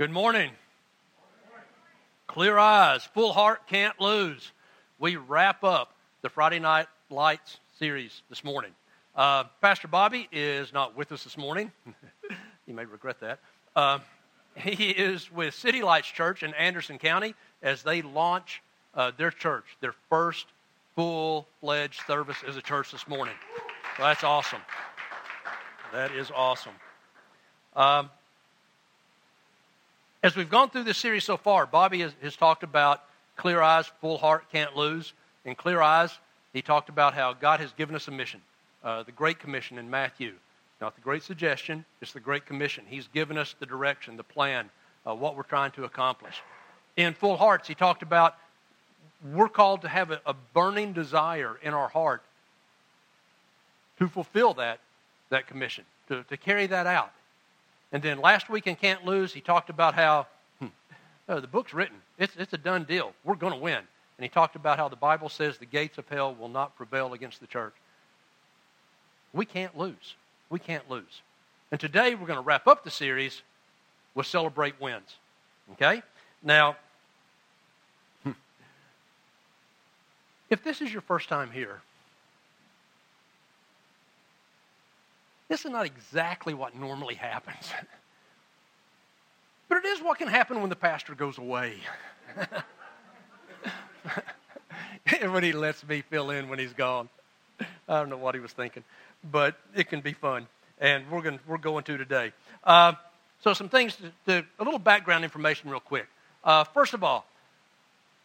Good morning. Clear eyes, full heart, can't lose. We wrap up the Friday Night Lights series this morning. Uh, Pastor Bobby is not with us this morning. you may regret that. Uh, he is with City Lights Church in Anderson County as they launch uh, their church, their first full fledged service as a church this morning. So that's awesome. That is awesome. Um, as we've gone through this series so far, Bobby has, has, talked about clear eyes, full heart, can't lose. In clear eyes, he talked about how God has given us a mission, uh, the Great Commission in Matthew. Not the Great Suggestion, it's the Great Commission. He's given us the direction, the plan, uh, what we're trying to accomplish. In full hearts, he talked about we're called to have a, a burning desire in our heart to fulfill that, that commission, to, to carry that out. And then last week in Can't Lose, he talked about how hmm, oh, the book's written. It's, it's a done deal. We're going to win. And he talked about how the Bible says the gates of hell will not prevail against the church. We can't lose. We can't lose. And today we're going to wrap up the series with Celebrate Wins. Okay? Now, hmm, if this is your first time here, This is not exactly what normally happens. but it is what can happen when the pastor goes away. when he lets me fill in when he's gone. I don't know what he was thinking, but it can be fun. And we're going we're going to today. Uh, so, some things, to, to, a little background information, real quick. Uh, first of all,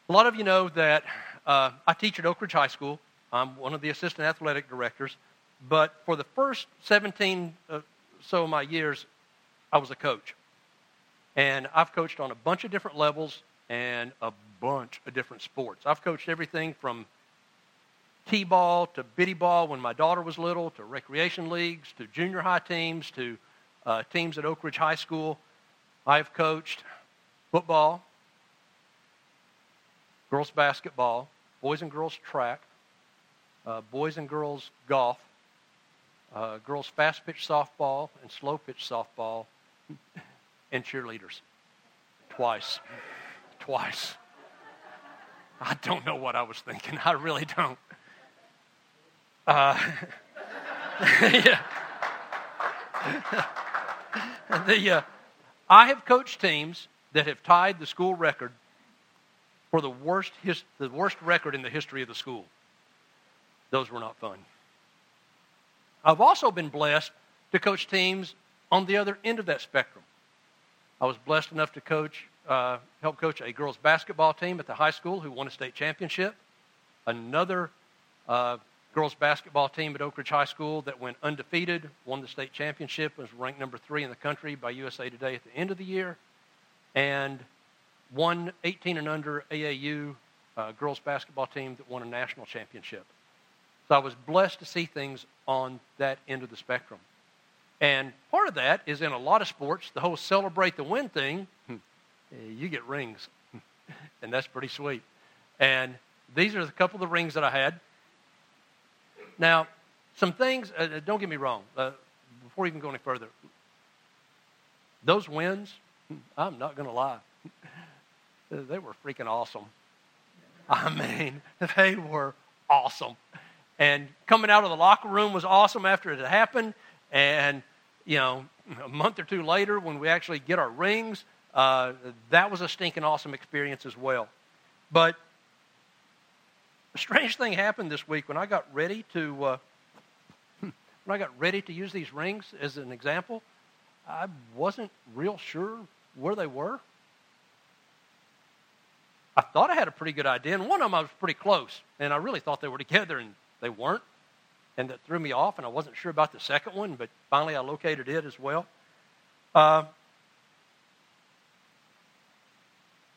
a lot of you know that uh, I teach at Oak Ridge High School. I'm one of the assistant athletic directors. But for the first 17 uh, so of my years, I was a coach. And I've coached on a bunch of different levels and a bunch of different sports. I've coached everything from T ball to bitty ball when my daughter was little, to recreation leagues, to junior high teams, to uh, teams at Oak Ridge High School. I've coached football, girls basketball, boys and girls track, uh, boys and girls golf, uh, girls fast pitch softball and slow pitch softball, and cheerleaders. Twice. Twice. I don't know what I was thinking. I really don't. Uh, yeah. the, uh, I have coached teams that have tied the school record for the worst, his, the worst record in the history of the school. Those were not fun. I've also been blessed to coach teams on the other end of that spectrum. I was blessed enough to coach, uh, help coach a girls basketball team at the high school who won a state championship. Another uh, girls basketball team at Oak Ridge High School that went undefeated, won the state championship, was ranked number three in the country by USA Today at the end of the year, and one 18 and under AAU uh, girls basketball team that won a national championship. So I was blessed to see things on that end of the spectrum. And part of that is in a lot of sports, the whole celebrate the win thing, hmm, you get rings. and that's pretty sweet. And these are a couple of the rings that I had. Now, some things, uh, uh don't get me wrong, uh, before even go any further, those wins, hmm, I'm not going to lie, they were freaking awesome. I mean, they were awesome. And coming out of the locker room was awesome after it had happened. And, you know, a month or two later, when we actually get our rings, uh, that was a stinking awesome experience as well. But a strange thing happened this week when I got ready to uh, when I got ready to use these rings as an example. I wasn't real sure where they were. I thought I had a pretty good idea, and one of them I was pretty close, and I really thought they were together, and they weren't. And that threw me off, and I wasn't sure about the second one, but finally I located it as well. Uh,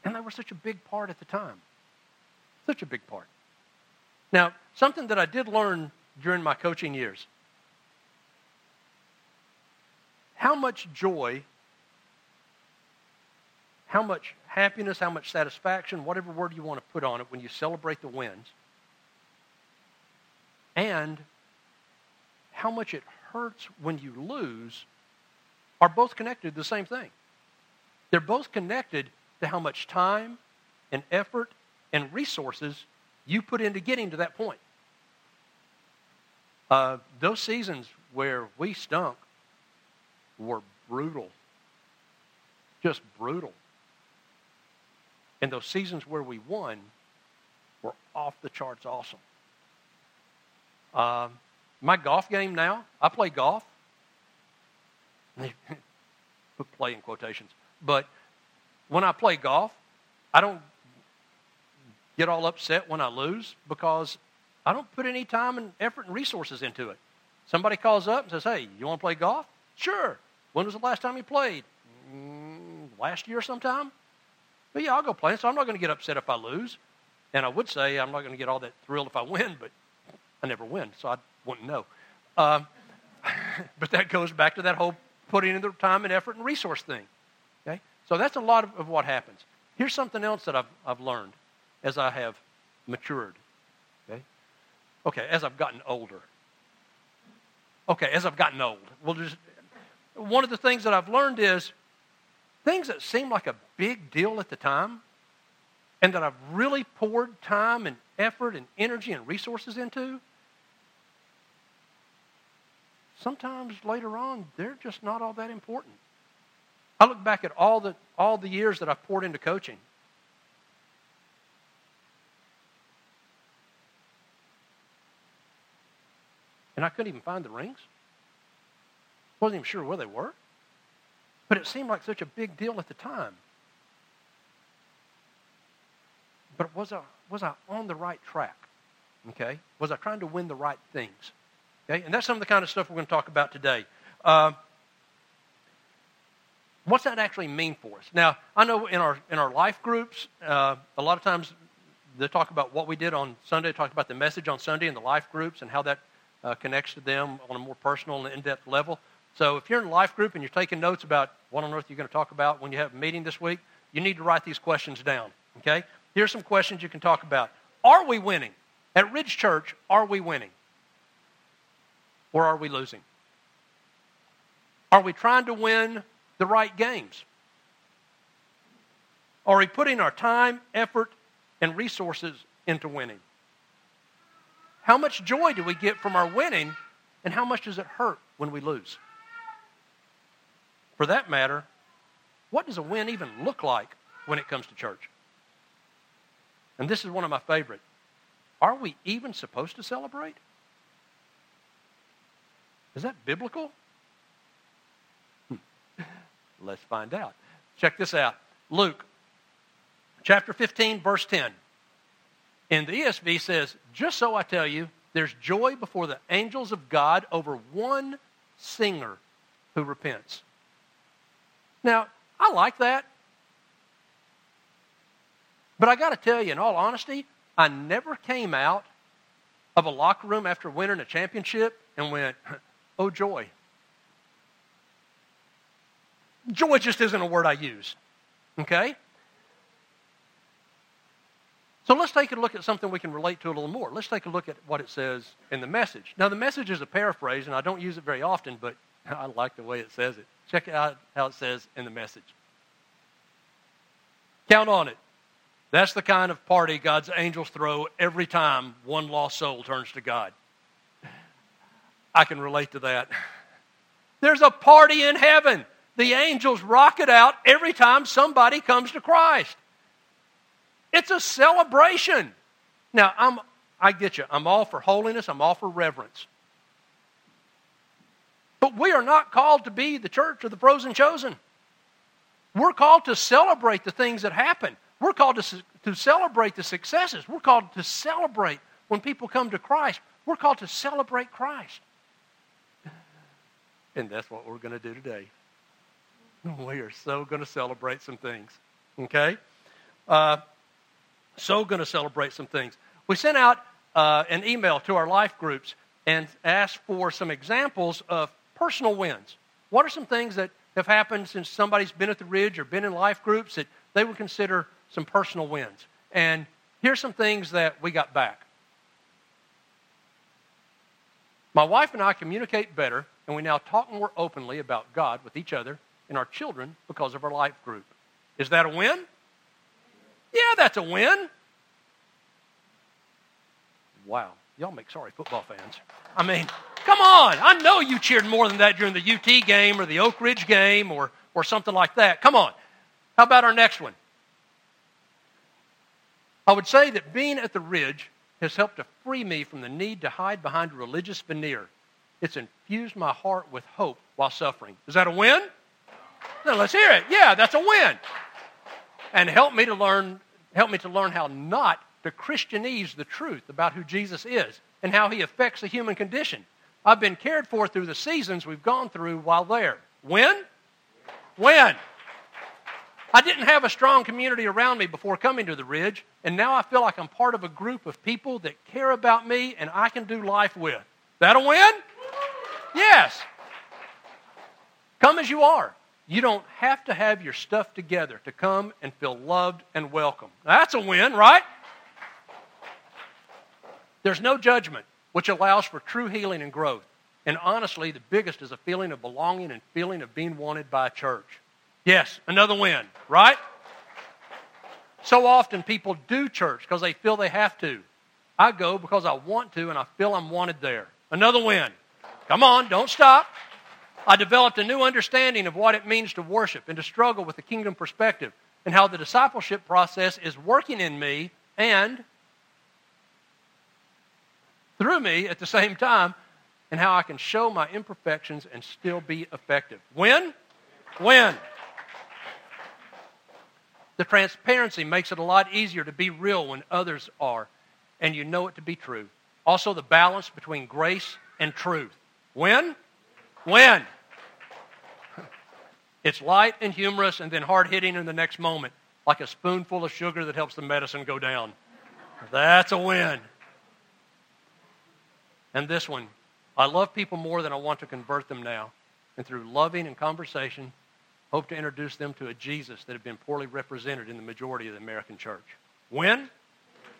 and they were such a big part at the time. Such a big part. Now, something that I did learn during my coaching years how much joy, how much happiness, how much satisfaction, whatever word you want to put on it, when you celebrate the wins and how much it hurts when you lose are both connected to the same thing. They're both connected to how much time and effort and resources you put into getting to that point. Uh, those seasons where we stunk were brutal. Just brutal. And those seasons where we won were off the charts awesome. Uh, my golf game now, I play golf. Put play in quotations. But when I play golf, I don't get all upset when I lose because I don't put any time and effort and resources into it. Somebody calls up and says, Hey, you want to play golf? Sure. When was the last time you played? Mm, last year sometime? But yeah, I'll go play. So I'm not going to get upset if I lose. And I would say I'm not going to get all that thrilled if I win, but I never win, so I wouldn't know. Uh, but that goes back to that whole putting in the time and effort and resource thing. Okay? So that's a lot of, of what happens. Here's something else that I've, I've learned as I have matured. Okay? Okay, as I've gotten older. Okay, as I've gotten old. Well, just, one of the things that I've learned is things that seem like a big deal at the time and that I've really poured time and effort and energy and resources into, sometimes later on, they're just not all that important. I look back at all the, all the years that I've poured into coaching. And I couldn't even find the rings. Wasn't even sure where they were. But it seemed like such a big deal at the time. But was I, was I on the right track? Okay? Was I trying to win the right things? Okay? And that's some of the kind of stuff we're going to talk about today. Uh, what's that actually mean for us? Now, I know in our, in our life groups, uh, a lot of times they talk about what we did on Sunday, talk about the message on Sunday in the life groups and how that uh, connects to them on a more personal and in-depth level. So if you're in a life group and you're taking notes about what on earth you're going to talk about when you have a meeting this week, you need to write these questions down. Okay? Here's some questions you can talk about. Are we winning? At Ridge Church, are we winning? Or are we losing? Are we trying to win the right games? Are we putting our time, effort, and resources into winning? How much joy do we get from our winning, and how much does it hurt when we lose? For that matter, what does a win even look like when it comes to church? And this is one of my favorite. Are we even supposed to celebrate? Is that biblical? Hmm. Let's find out. Check this out. Luke chapter 15, verse 10. In the ESV says, Just so I tell you, there's joy before the angels of God over one singer who repents. Now, I like that. But I got to tell you, in all honesty, I never came out of a locker room after winning a championship and went, oh, joy. Joy just isn't a word I use. Okay? So let's take a look at something we can relate to a little more. Let's take a look at what it says in the message. Now, the message is a paraphrase, and I don't use it very often, but I like the way it says it. Check out how it says in the message. Count on it. That's the kind of party God's angels throw every time one lost soul turns to God. I can relate to that. There's a party in heaven. The angels rock it out every time somebody comes to Christ. It's a celebration. Now, I'm, I get you. I'm all for holiness, I'm all for reverence. But we are not called to be the church of the frozen chosen. We're called to celebrate the things that happen. We're called to, to celebrate the successes. We're called to celebrate when people come to Christ. We're called to celebrate Christ. And that's what we're going to do today. We are so going to celebrate some things. Okay? Uh, so going to celebrate some things. We sent out uh, an email to our life groups and asked for some examples of personal wins. What are some things that have happened since somebody's been at the Ridge or been in life groups that they would consider some personal wins? And here's some things that we got back. My wife and I communicate better, and we now talk more openly about God with each other and our children because of our life group. Is that a win? Yeah, that's a win. Wow. Y'all make sorry football fans. I mean, come on. I know you cheered more than that during the UT game or the Oak Ridge game or, or something like that. Come on. How about our next one? I would say that being at the Ridge has helped to free me from the need to hide behind a religious veneer. It's infused my heart with hope while suffering. Is that a win? No, let's hear it. Yeah, that's a win. And help me to learn, help me to learn how not to Christianese the truth about who Jesus is and how he affects the human condition. I've been cared for through the seasons we've gone through while there. When? When? I didn't have a strong community around me before coming to the Ridge, and now I feel like I'm part of a group of people that care about me and I can do life with. That a win? Yes. Come as you are. You don't have to have your stuff together to come and feel loved and welcome. That's a win, right? There's no judgment, which allows for true healing and growth. And honestly, the biggest is a feeling of belonging and feeling of being wanted by a church. Yes, another win, right? So often people do church because they feel they have to. I go because I want to and I feel I'm wanted there. Another win. Come on, don't stop. I developed a new understanding of what it means to worship and to struggle with the kingdom perspective and how the discipleship process is working in me and through me at the same time, and how I can show my imperfections and still be effective. Win? When? The transparency makes it a lot easier to be real when others are, and you know it to be true. Also, the balance between grace and truth. When? When? It's light and humorous and then hard hitting in the next moment, like a spoonful of sugar that helps the medicine go down. That's a win. And this one I love people more than I want to convert them now. And through loving and conversation, hope to introduce them to a Jesus that had been poorly represented in the majority of the American church. When?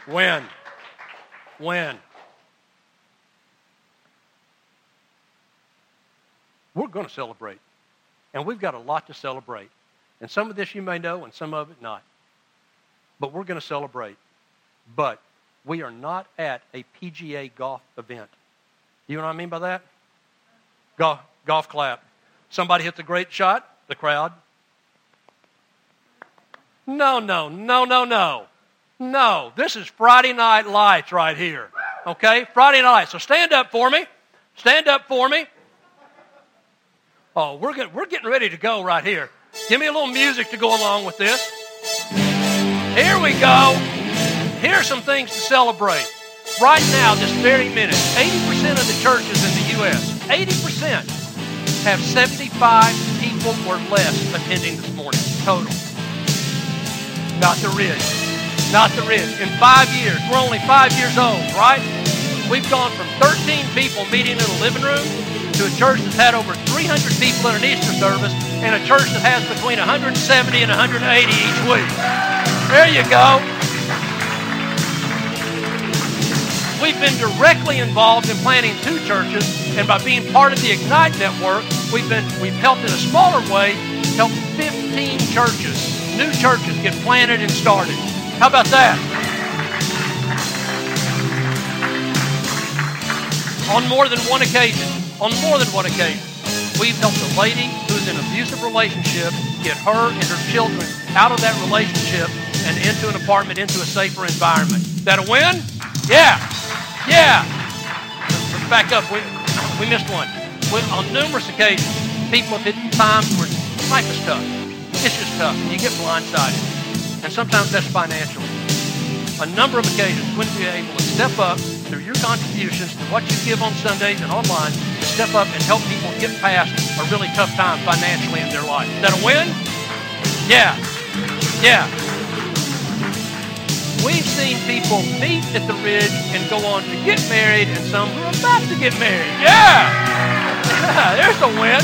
When? When? We're going to celebrate. And we've got a lot to celebrate. And some of this you may know, and some of it not. But we're going to celebrate. But we are not at a PGA golf event. You know what I mean by that? Golf, golf clap. Somebody hits a great shot, the crowd. No, no, no, no, no. No, this is Friday Night Lights right here. Okay? Friday Night. So stand up for me. Stand up for me. Oh, we're, get, we're getting ready to go right here. Give me a little music to go along with this. Here we go. Here's some things to celebrate. Right now, this very minute, 80% of the churches in the U.S., 80% have 75 people or less attending this morning, total. Not the Ridge. Not the Ridge. In five years, we're only five years old, right? We've gone from 13 people meeting in a living room to a church that's had over 300 people in an Easter service and a church that has between 170 and 180 each week. There you go. We've been directly involved in planting two churches, and by being part of the Ignite Network, we've been we've helped in a smaller way, help 15 churches, new churches get planted and started. How about that? On more than one occasion, on more than one occasion, we've helped a lady who's in an abusive relationship get her and her children out of that relationship and into an apartment, into a safer environment. That a win? Yeah. Yeah. Back up. We, we missed one. We, on numerous occasions, people have hit times where life is tough. It's just tough. And you get blindsided. And sometimes that's financially. A number of occasions, when are able to step up through your contributions to what you give on Sundays and online, to step up and help people get past a really tough time financially in their life. Is that a win? Yeah. Yeah. We've seen people meet at the Ridge and go on to get married, and some who are about to get married. Yeah! Yeah, there's a win.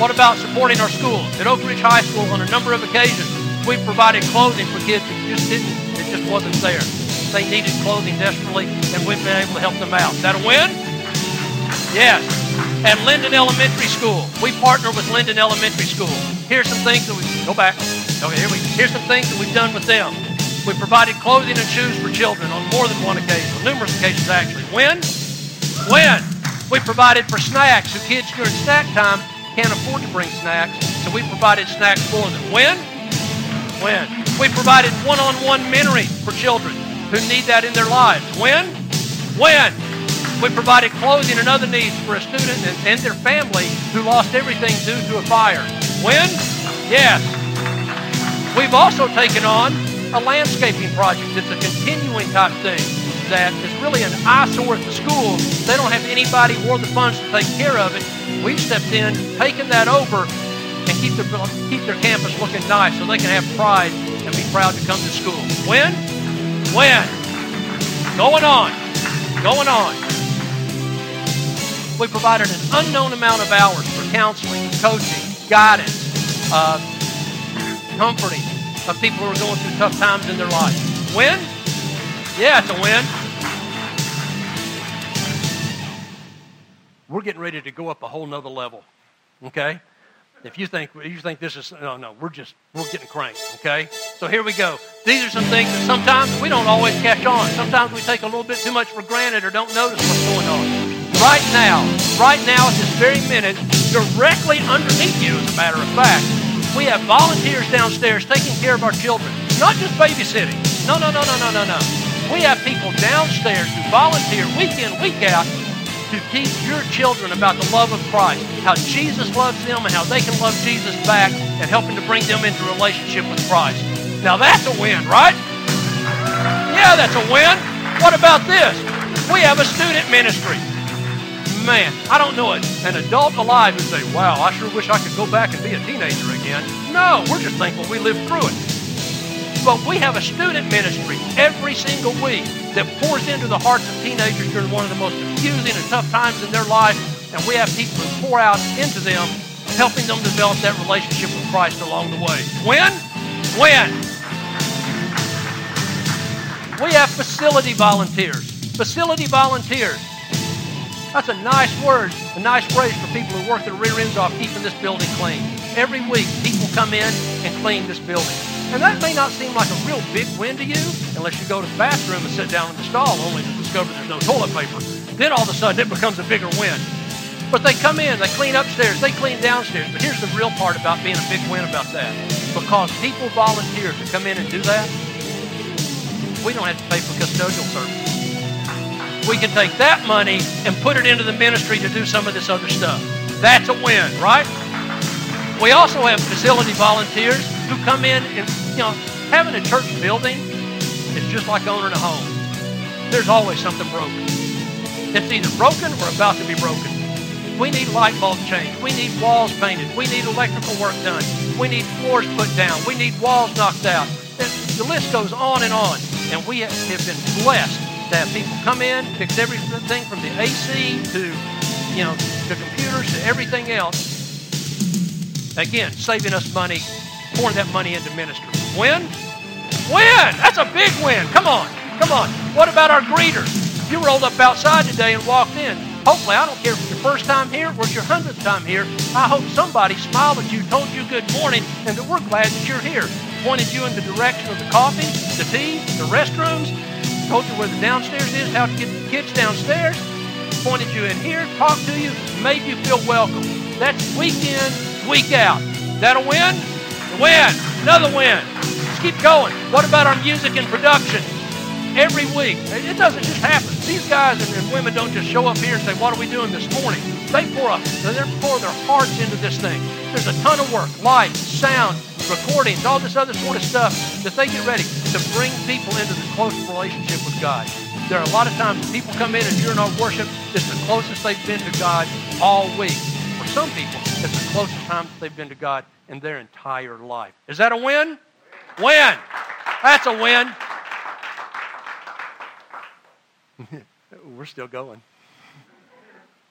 What about supporting our schools? At Oak Ridge High School, on a number of occasions, we've provided clothing for kids that just didn't, it just wasn't there. They needed clothing desperately, and we've been able to help them out. Is that a win? Yes. At Linden Elementary School, we partner with Linden Elementary School. Here's some things that we go back. Okay, here we. Here's some things that we've done with them. We provided clothing and shoes for children on more than one occasion, on numerous occasions actually. When? When? We provided for snacks. Who kids during snack time can't afford to bring snacks, so we provided snacks for them. When? When? We provided one-on-one mentoring for children who need that in their lives. When? When? We provided clothing and other needs for a student and, and their family who lost everything due to a fire. When? Yes. We've also taken on a landscaping project. It's a continuing type thing that is really an eyesore at the school. They don't have anybody or the funds to take care of it. We've stepped in, taken that over, and keep their, keep their campus looking nice so they can have pride and be proud to come to school. When? When? Going on. Going on. We provided an unknown amount of hours for counseling, coaching, guidance, uh, comforting of people who are going through tough times in their life. Win? Yeah, it's a win. We're getting ready to go up a whole nother level. Okay? If you think you think this is no no, we're just we're getting cranked, okay? So here we go. These are some things that sometimes we don't always catch on. Sometimes we take a little bit too much for granted or don't notice what's going on. Right now, right now at this very minute, directly underneath you, as a matter of fact, we have volunteers downstairs taking care of our children. Not just babysitting. No, no, no, no, no, no, no. We have people downstairs who volunteer week in, week out to teach your children about the love of Christ, how Jesus loves them and how they can love Jesus back and helping to bring them into relationship with Christ. Now that's a win, right? Yeah, that's a win. What about this? We have a student ministry. Man, I don't know it. An adult alive who say, wow, I sure wish I could go back and be a teenager again. No, we're just thankful we lived through it. But we have a student ministry every single week that pours into the hearts of teenagers during one of the most confusing and tough times in their life. And we have people who pour out into them, helping them develop that relationship with Christ along the way. When? When? We have facility volunteers. Facility volunteers. That's a nice word, a nice phrase for people who work their rear ends off keeping this building clean. Every week, people come in and clean this building. And that may not seem like a real big win to you unless you go to the bathroom and sit down in the stall only to discover there's no toilet paper. Then all of a sudden it becomes a bigger win. But they come in, they clean upstairs, they clean downstairs. But here's the real part about being a big win about that. Because people volunteer to come in and do that, we don't have to pay for custodial services. We can take that money and put it into the ministry to do some of this other stuff. That's a win, right? We also have facility volunteers who come in and, you know, having a church building is just like owning a home. There's always something broken. It's either broken or about to be broken. We need light bulbs changed. We need walls painted. We need electrical work done. We need floors put down. We need walls knocked out. The list goes on and on. And we have been blessed have people come in, fix everything from the AC to, you know, to computers to everything else. Again, saving us money pouring that money into ministry. Win? Win! That's a big win. Come on. Come on. What about our greeters? You rolled up outside today and walked in. Hopefully, I don't care if it's your first time here or it's your hundredth time here. I hope somebody smiled at you, told you good morning, and that we're glad that you're here. Pointed you in the direction of the coffee, the tea, the restrooms, told you where the downstairs is, how to get the kids downstairs, pointed you in here, talked to you, made you feel welcome. That's week in, week out. That a win? Win. Another win. Let's keep going. What about our music and production? Every week. It doesn't just happen. These guys and, women don't just show up here and say, what are we doing this morning? They pour, a, they pour their hearts into this thing. There's a ton of work, light, sound, recordings, all this other sort of stuff that they get ready to bring people into the close relationship with God. There are a lot of times people come in and during our worship, it's the closest they've been to God all week. For some people, it's the closest time they've been to God in their entire life. Is that a win? Win. That's a win. We're still going.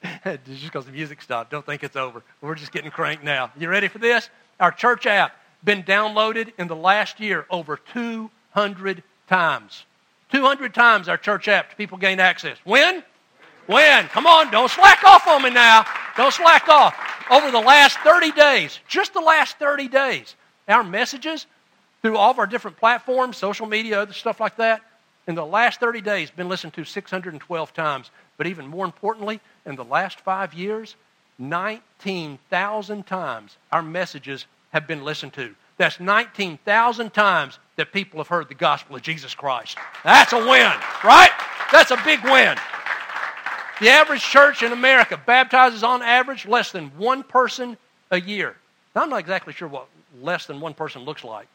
just because the music stopped. Don't think it's over. We're just getting cranked now. You ready for this? Our church app been downloaded in the last year over 200 times. 200 times our church app people gain access. When? When? Come on, don't slack off on me now. Don't slack off. Over the last 30 days, just the last 30 days, our messages through all of our different platforms, social media, other stuff like that, in the last 30 days, been listened to 612 times. But even more importantly, in the last five years, 19,000 times our messages have been listened to. That's 19,000 times that people have heard the gospel of Jesus Christ. That's a win, right? That's a big win. The average church in America baptizes on average less than one person a year. Now, I'm not exactly sure what less than one person looks like.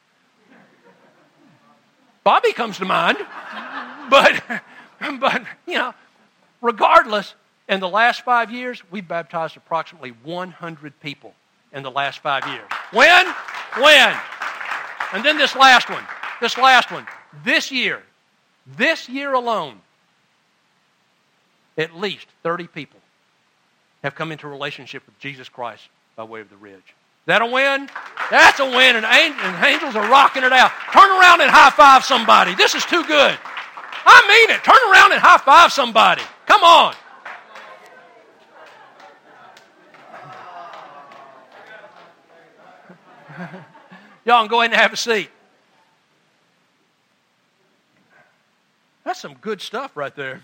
Bobby comes to mind, but, but you know, regardless, in the last five years, we've baptized approximately 100 people in the last five years. When? When? And then this last one. This last one. This year, this year alone, at least 30 people have come into relationship with Jesus Christ by way of the ridge. That a win? That's a win, and angels are rocking it out. Turn around and high five somebody. This is too good. I mean it. Turn around and high five somebody. Come on. Y'all can go ahead and have a seat. That's some good stuff right there.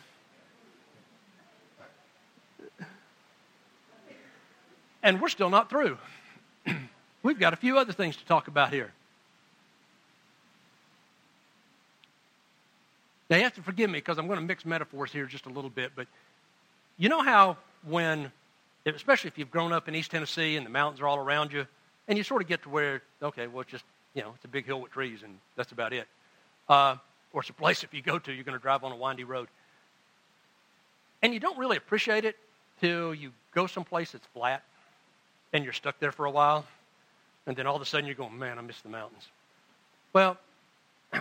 And we're still not through. We've got a few other things to talk about here. Now, you have to forgive me because I'm going to mix metaphors here just a little bit, but you know how when, especially if you've grown up in East Tennessee and the mountains are all around you, and you sort of get to where, okay, well, it's just, you know, it's a big hill with trees, and that's about it. Uh, or it's a place if you go to, you're going to drive on a windy road. And you don't really appreciate it till you go someplace that's flat and you're stuck there for a while, and then all of a sudden you're going, man, I miss the mountains. Well,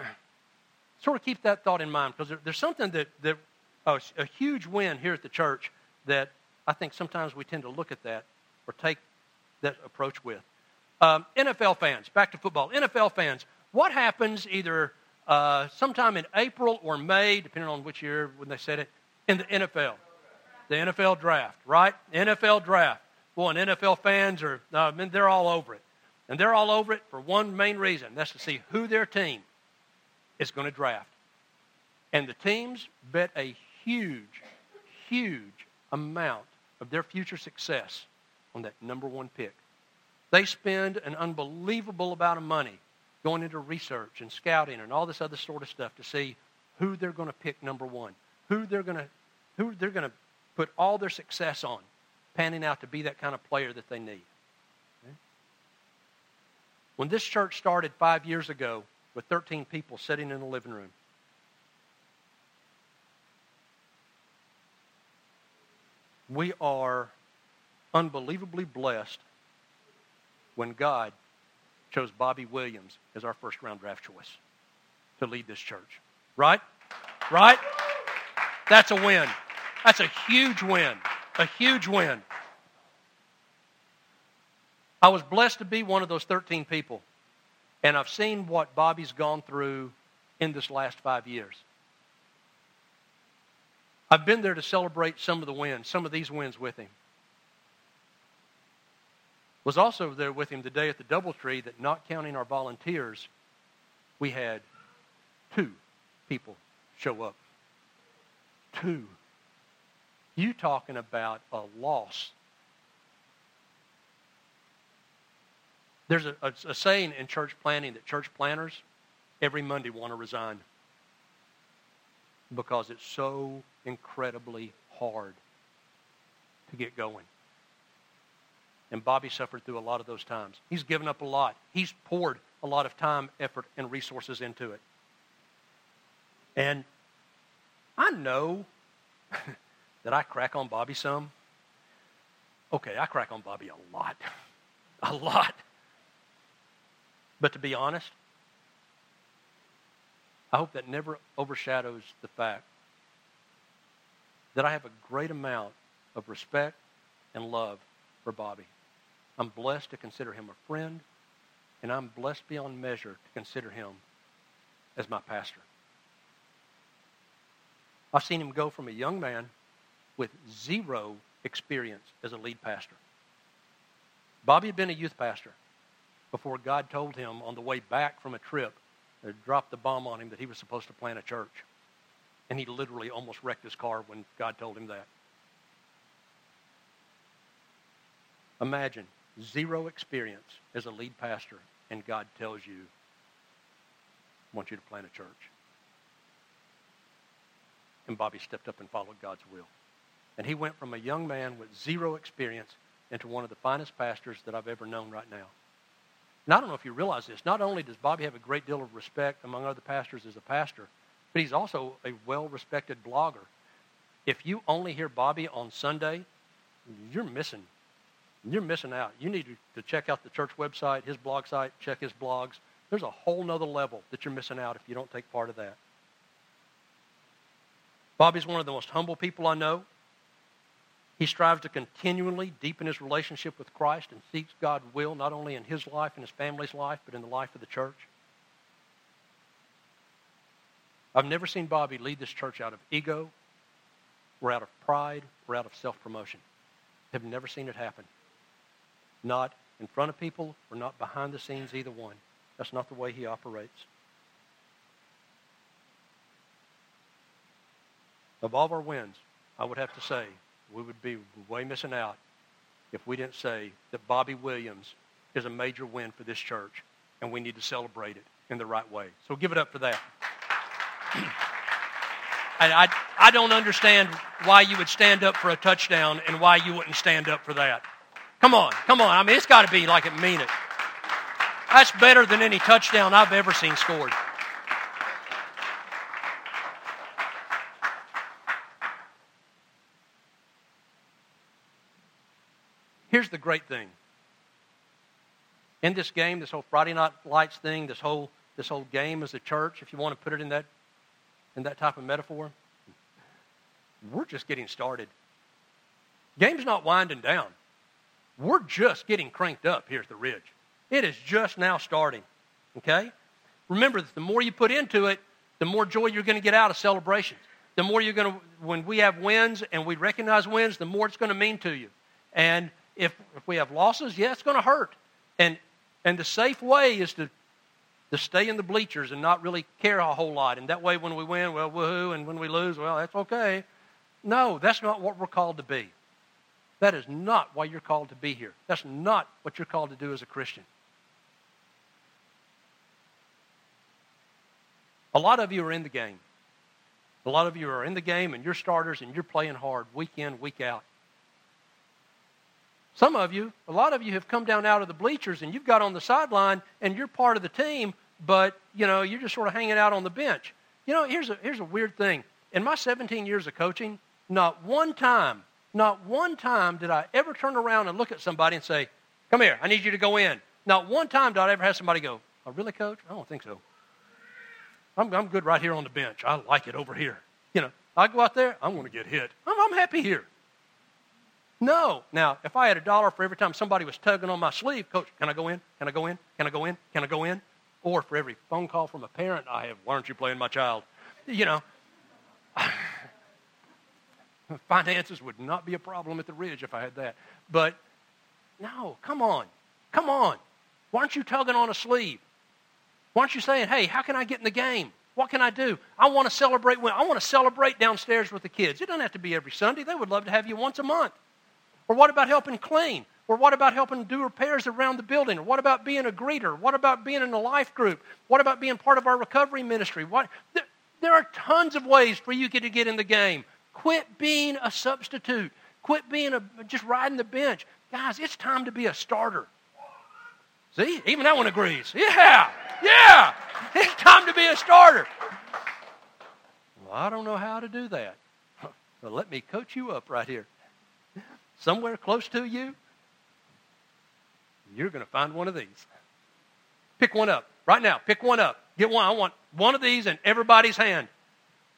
sort of keep that thought in mind because there, there's something that, that oh, a huge win here at the church that I think sometimes we tend to look at that or take that approach with. Um, NFL fans, back to football. NFL fans, what happens either uh, sometime in April or May, depending on which year when they said it, in the NFL? The NFL draft, right? NFL draft. Boy, and NFL fans are, uh, I mean, they're all over it. And they're all over it for one main reason that's to see who their team is going to draft. And the teams bet a huge, huge amount of their future success on that number one pick. They spend an unbelievable amount of money going into research and scouting and all this other sort of stuff to see who they're going to pick number one, who they're going to, who they're going to put all their success on panning out to be that kind of player that they need. When this church started five years ago with 13 people sitting in the living room, we are unbelievably blessed when God chose Bobby Williams as our first round draft choice to lead this church. Right? Right? That's a win. That's a huge win. A huge win. I was blessed to be one of those 13 people, and I've seen what Bobby's gone through in this last five years. I've been there to celebrate some of the wins, some of these wins with him. Was also there with him the day at the Doubletree that, not counting our volunteers, we had two people show up. Two. You talking about a loss There's a, a, a saying in church planting that church planters every Monday want to resign because it's so incredibly hard to get going. And Bobby suffered through a lot of those times. He's given up a lot. He's poured a lot of time, effort, and resources into it. And I know that I crack on Bobby some. Okay, I crack on Bobby a lot. A lot. But to be honest, I hope that never overshadows the fact that I have a great amount of respect and love for Bobby. I'm blessed to consider him a friend, and I'm blessed beyond measure to consider him as my pastor. I've seen him go from a young man with zero experience as a lead pastor. Bobby had been a youth pastor before God told him on the way back from a trip to drop the bomb on him that he was supposed to plant a church. And he literally almost wrecked his car when God told him that. Imagine zero experience as a lead pastor, and God tells you, I want you to plant a church. And Bobby stepped up and followed God's will. And he went from a young man with zero experience into one of the finest pastors that I've ever known right now. And I don't know if you realize this. Not only does Bobby have a great deal of respect among other pastors as a pastor, but he's also a well respected blogger. If you only hear Bobby on Sunday, you're missing. You're missing out. You need to check out the church website, his blog site, check his blogs. There's a whole nother level that you're missing out if you don't take part of that. Bobby's one of the most humble people I know. He strives to continually deepen his relationship with Christ and seeks God's will not only in his life and his family's life, but in the life of the church. I've never seen Bobby lead this church out of ego or out of pride or out of self promotion. Have never seen it happen. Not in front of people or not behind the scenes, either one. That's not the way he operates. Of all our wins, I would have to say we would be way missing out if we didn't say that Bobby Williams is a major win for this church, and we need to celebrate it in the right way. So give it up for that. I, I, I don't understand why you would stand up for a touchdown and why you wouldn't stand up for that. Come on, come on. I mean, it's got to be like it mean it. That's better than any touchdown I've ever seen scored. Here's the great thing. In this game, this whole Friday night lights thing, this whole this whole game as a church, if you want to put it in that in that type of metaphor, we're just getting started. Game's not winding down. We're just getting cranked up here at the Ridge. It is just now starting. Okay? Remember that the more you put into it, the more joy you're going to get out of celebrations. The more you're going to, when we have wins and we recognize wins, the more it's going to mean to you. And if, if we have losses, yeah, it's going to hurt. And, and the safe way is to, to stay in the bleachers and not really care a whole lot. And that way, when we win, well, woohoo. And when we lose, well, that's okay. No, that's not what we're called to be. That is not why you're called to be here. That's not what you're called to do as a Christian. A lot of you are in the game. A lot of you are in the game and you're starters and you're playing hard week in, week out. Some of you, a lot of you have come down out of the bleachers and you've got on the sideline and you're part of the team, but you know, you're just sort of hanging out on the bench. You know, here's a here's a weird thing. In my 17 years of coaching, not one time, not one time did I ever turn around and look at somebody and say, Come here, I need you to go in. Not one time did I ever have somebody go, Oh, really, coach? I don't think so. I'm, I'm good right here on the bench. I like it over here. You know, I go out there, I'm going to get hit. I'm, I'm happy here. No. Now, if I had a dollar for every time somebody was tugging on my sleeve, coach, can I go in? Can I go in? Can I go in? Can I go in? Or for every phone call from a parent I have, why aren't you playing my child? You know, finances would not be a problem at the Ridge if I had that. But no, come on. Come on. Why aren't you tugging on a sleeve? Why aren't you saying, hey, how can I get in the game? What can I do? I want to celebrate. I want to celebrate downstairs with the kids. It doesn't have to be every Sunday. They would love to have you once a month. Or what about helping clean? Or what about helping do repairs around the building? Or what about being a greeter? What about being in a life group? What about being part of our recovery ministry? What, there, there are tons of ways for you to get in the game. Quit being a substitute. Quit being a, just riding the bench. Guys, it's time to be a starter. See, even that one agrees. Yeah, yeah, it's time to be a starter. Well, I don't know how to do that. Well, let me coach you up right here somewhere close to you, you're going to find one of these. Pick one up right now. Pick one up. Get one. I want one of these in everybody's hand,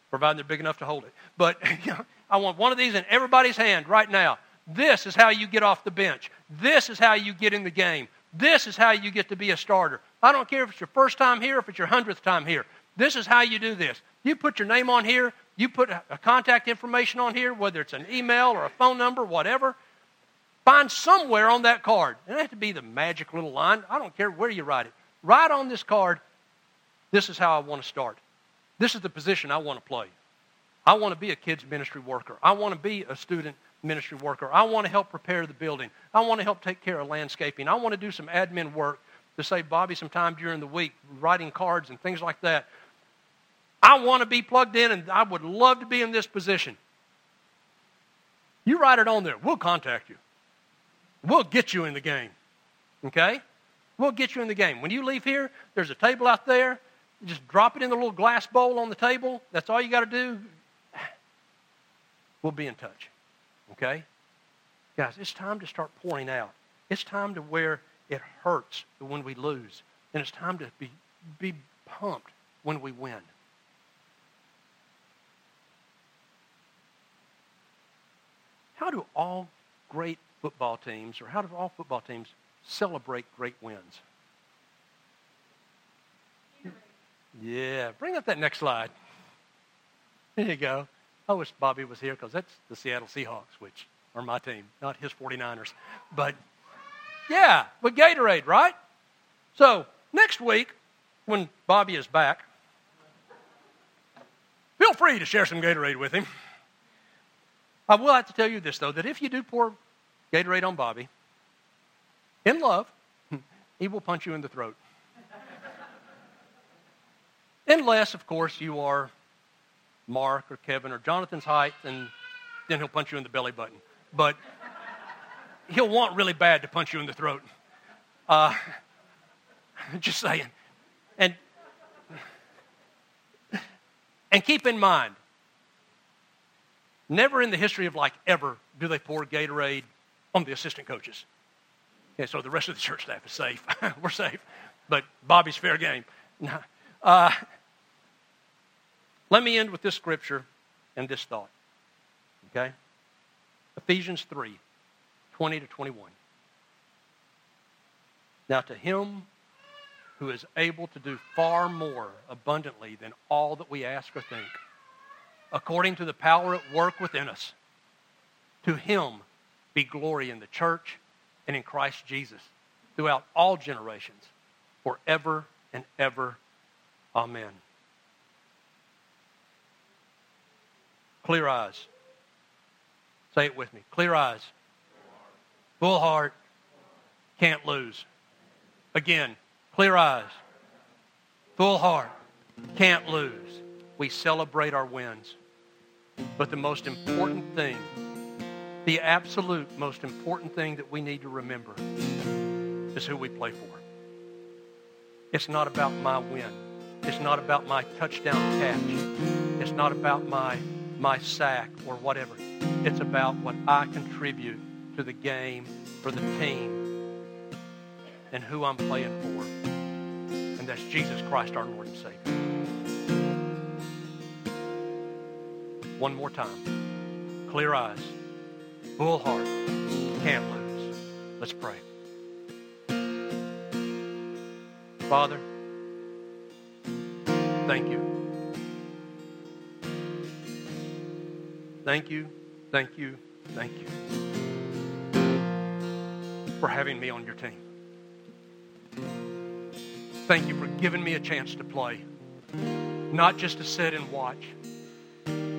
providing they're big enough to hold it. But you know, I want one of these in everybody's hand right now. This is how you get off the bench. This is how you get in the game. This is how you get to be a starter. I don't care if it's your first time here, if it's your hundredth time here. This is how you do this. You put your name on here, you put a contact information on here, whether it's an email or a phone number, whatever. Find somewhere on that card. It doesn't have to be the magic little line. I don't care where you write it. Write on this card, this is how I want to start. This is the position I want to play. I want to be a kids ministry worker. I want to be a student ministry worker. I want to help prepare the building. I want to help take care of landscaping. I want to do some admin work to save Bobby some time during the week, writing cards and things like that. I want to be plugged in and I would love to be in this position. You write it on there. We'll contact you. We'll get you in the game. Okay? We'll get you in the game. When you leave here, there's a table out there. just drop it in the little glass bowl on the table. That's all you got to do. We'll be in touch. Okay? Guys, it's time to start pouring out. It's time to where it hurts when we lose. And it's time to be, be pumped when we win. How do all great football teams, or how do all football teams celebrate great wins? Yeah, bring up that next slide. There you go. I wish Bobby was here because that's the Seattle Seahawks, which are my team, not his 49ers. But yeah, with Gatorade, right? So next week, when Bobby is back, feel free to share some Gatorade with him. I will have to tell you this, though, that if you do pour Gatorade on Bobby, in love, he will punch you in the throat. Unless, of course, you are Mark or Kevin or Jonathan's height, and then he'll punch you in the belly button. But he'll want really bad to punch you in the throat. Uh, just saying. And, and keep in mind, never in the history of like ever do they pour Gatorade on the assistant coaches. Okay, so the rest of the church staff is safe. We're safe. But Bobby's fair game. Uh, let me end with this scripture and this thought. Okay? Ephesians 3 20 to 21. Now, to him who is able to do far more abundantly than all that we ask or think, according to the power at work within us, to him be glory in the church and in Christ Jesus throughout all generations, forever and ever. Amen. Clear eyes. Say it with me. Clear eyes. Full heart. Can't lose. Again, clear eyes. Full heart. Can't lose. We celebrate our wins. But the most important thing, the absolute most important thing that we need to remember is who we play for. It's not about my win. It's not about my touchdown catch. It's not about my my sack or whatever. It's about what I contribute to the game for the team and who I'm playing for. And that's Jesus Christ, our Lord and Savior. One more time. Clear eyes, full heart, can't lose. Let's pray. Father, thank you. Thank you, thank you, thank you for having me on your team. Thank you for giving me a chance to play, not just to sit and watch,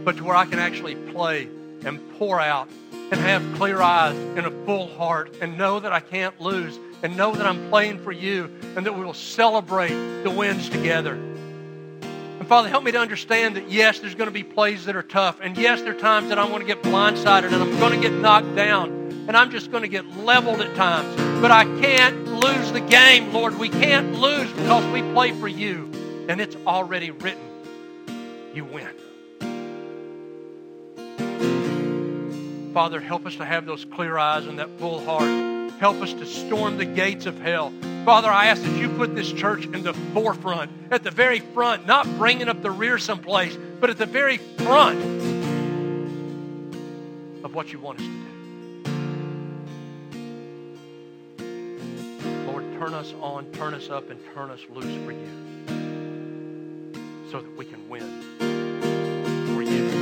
but to where I can actually play and pour out and have clear eyes and a full heart and know that I can't lose and know that I'm playing for you and that we will celebrate the wins together. And Father, help me to understand that yes, there's going to be plays that are tough. And yes, there are times that I'm going to get blindsided and I'm going to get knocked down. And I'm just going to get leveled at times. But I can't lose the game, Lord. We can't lose because we play for you. And it's already written. You win. Father, help us to have those clear eyes and that full heart. Help us to storm the gates of hell. Father, I ask that you put this church in the forefront, at the very front, not bringing up the rear someplace, but at the very front of what you want us to do. Lord, turn us on, turn us up, and turn us loose for you so that we can win.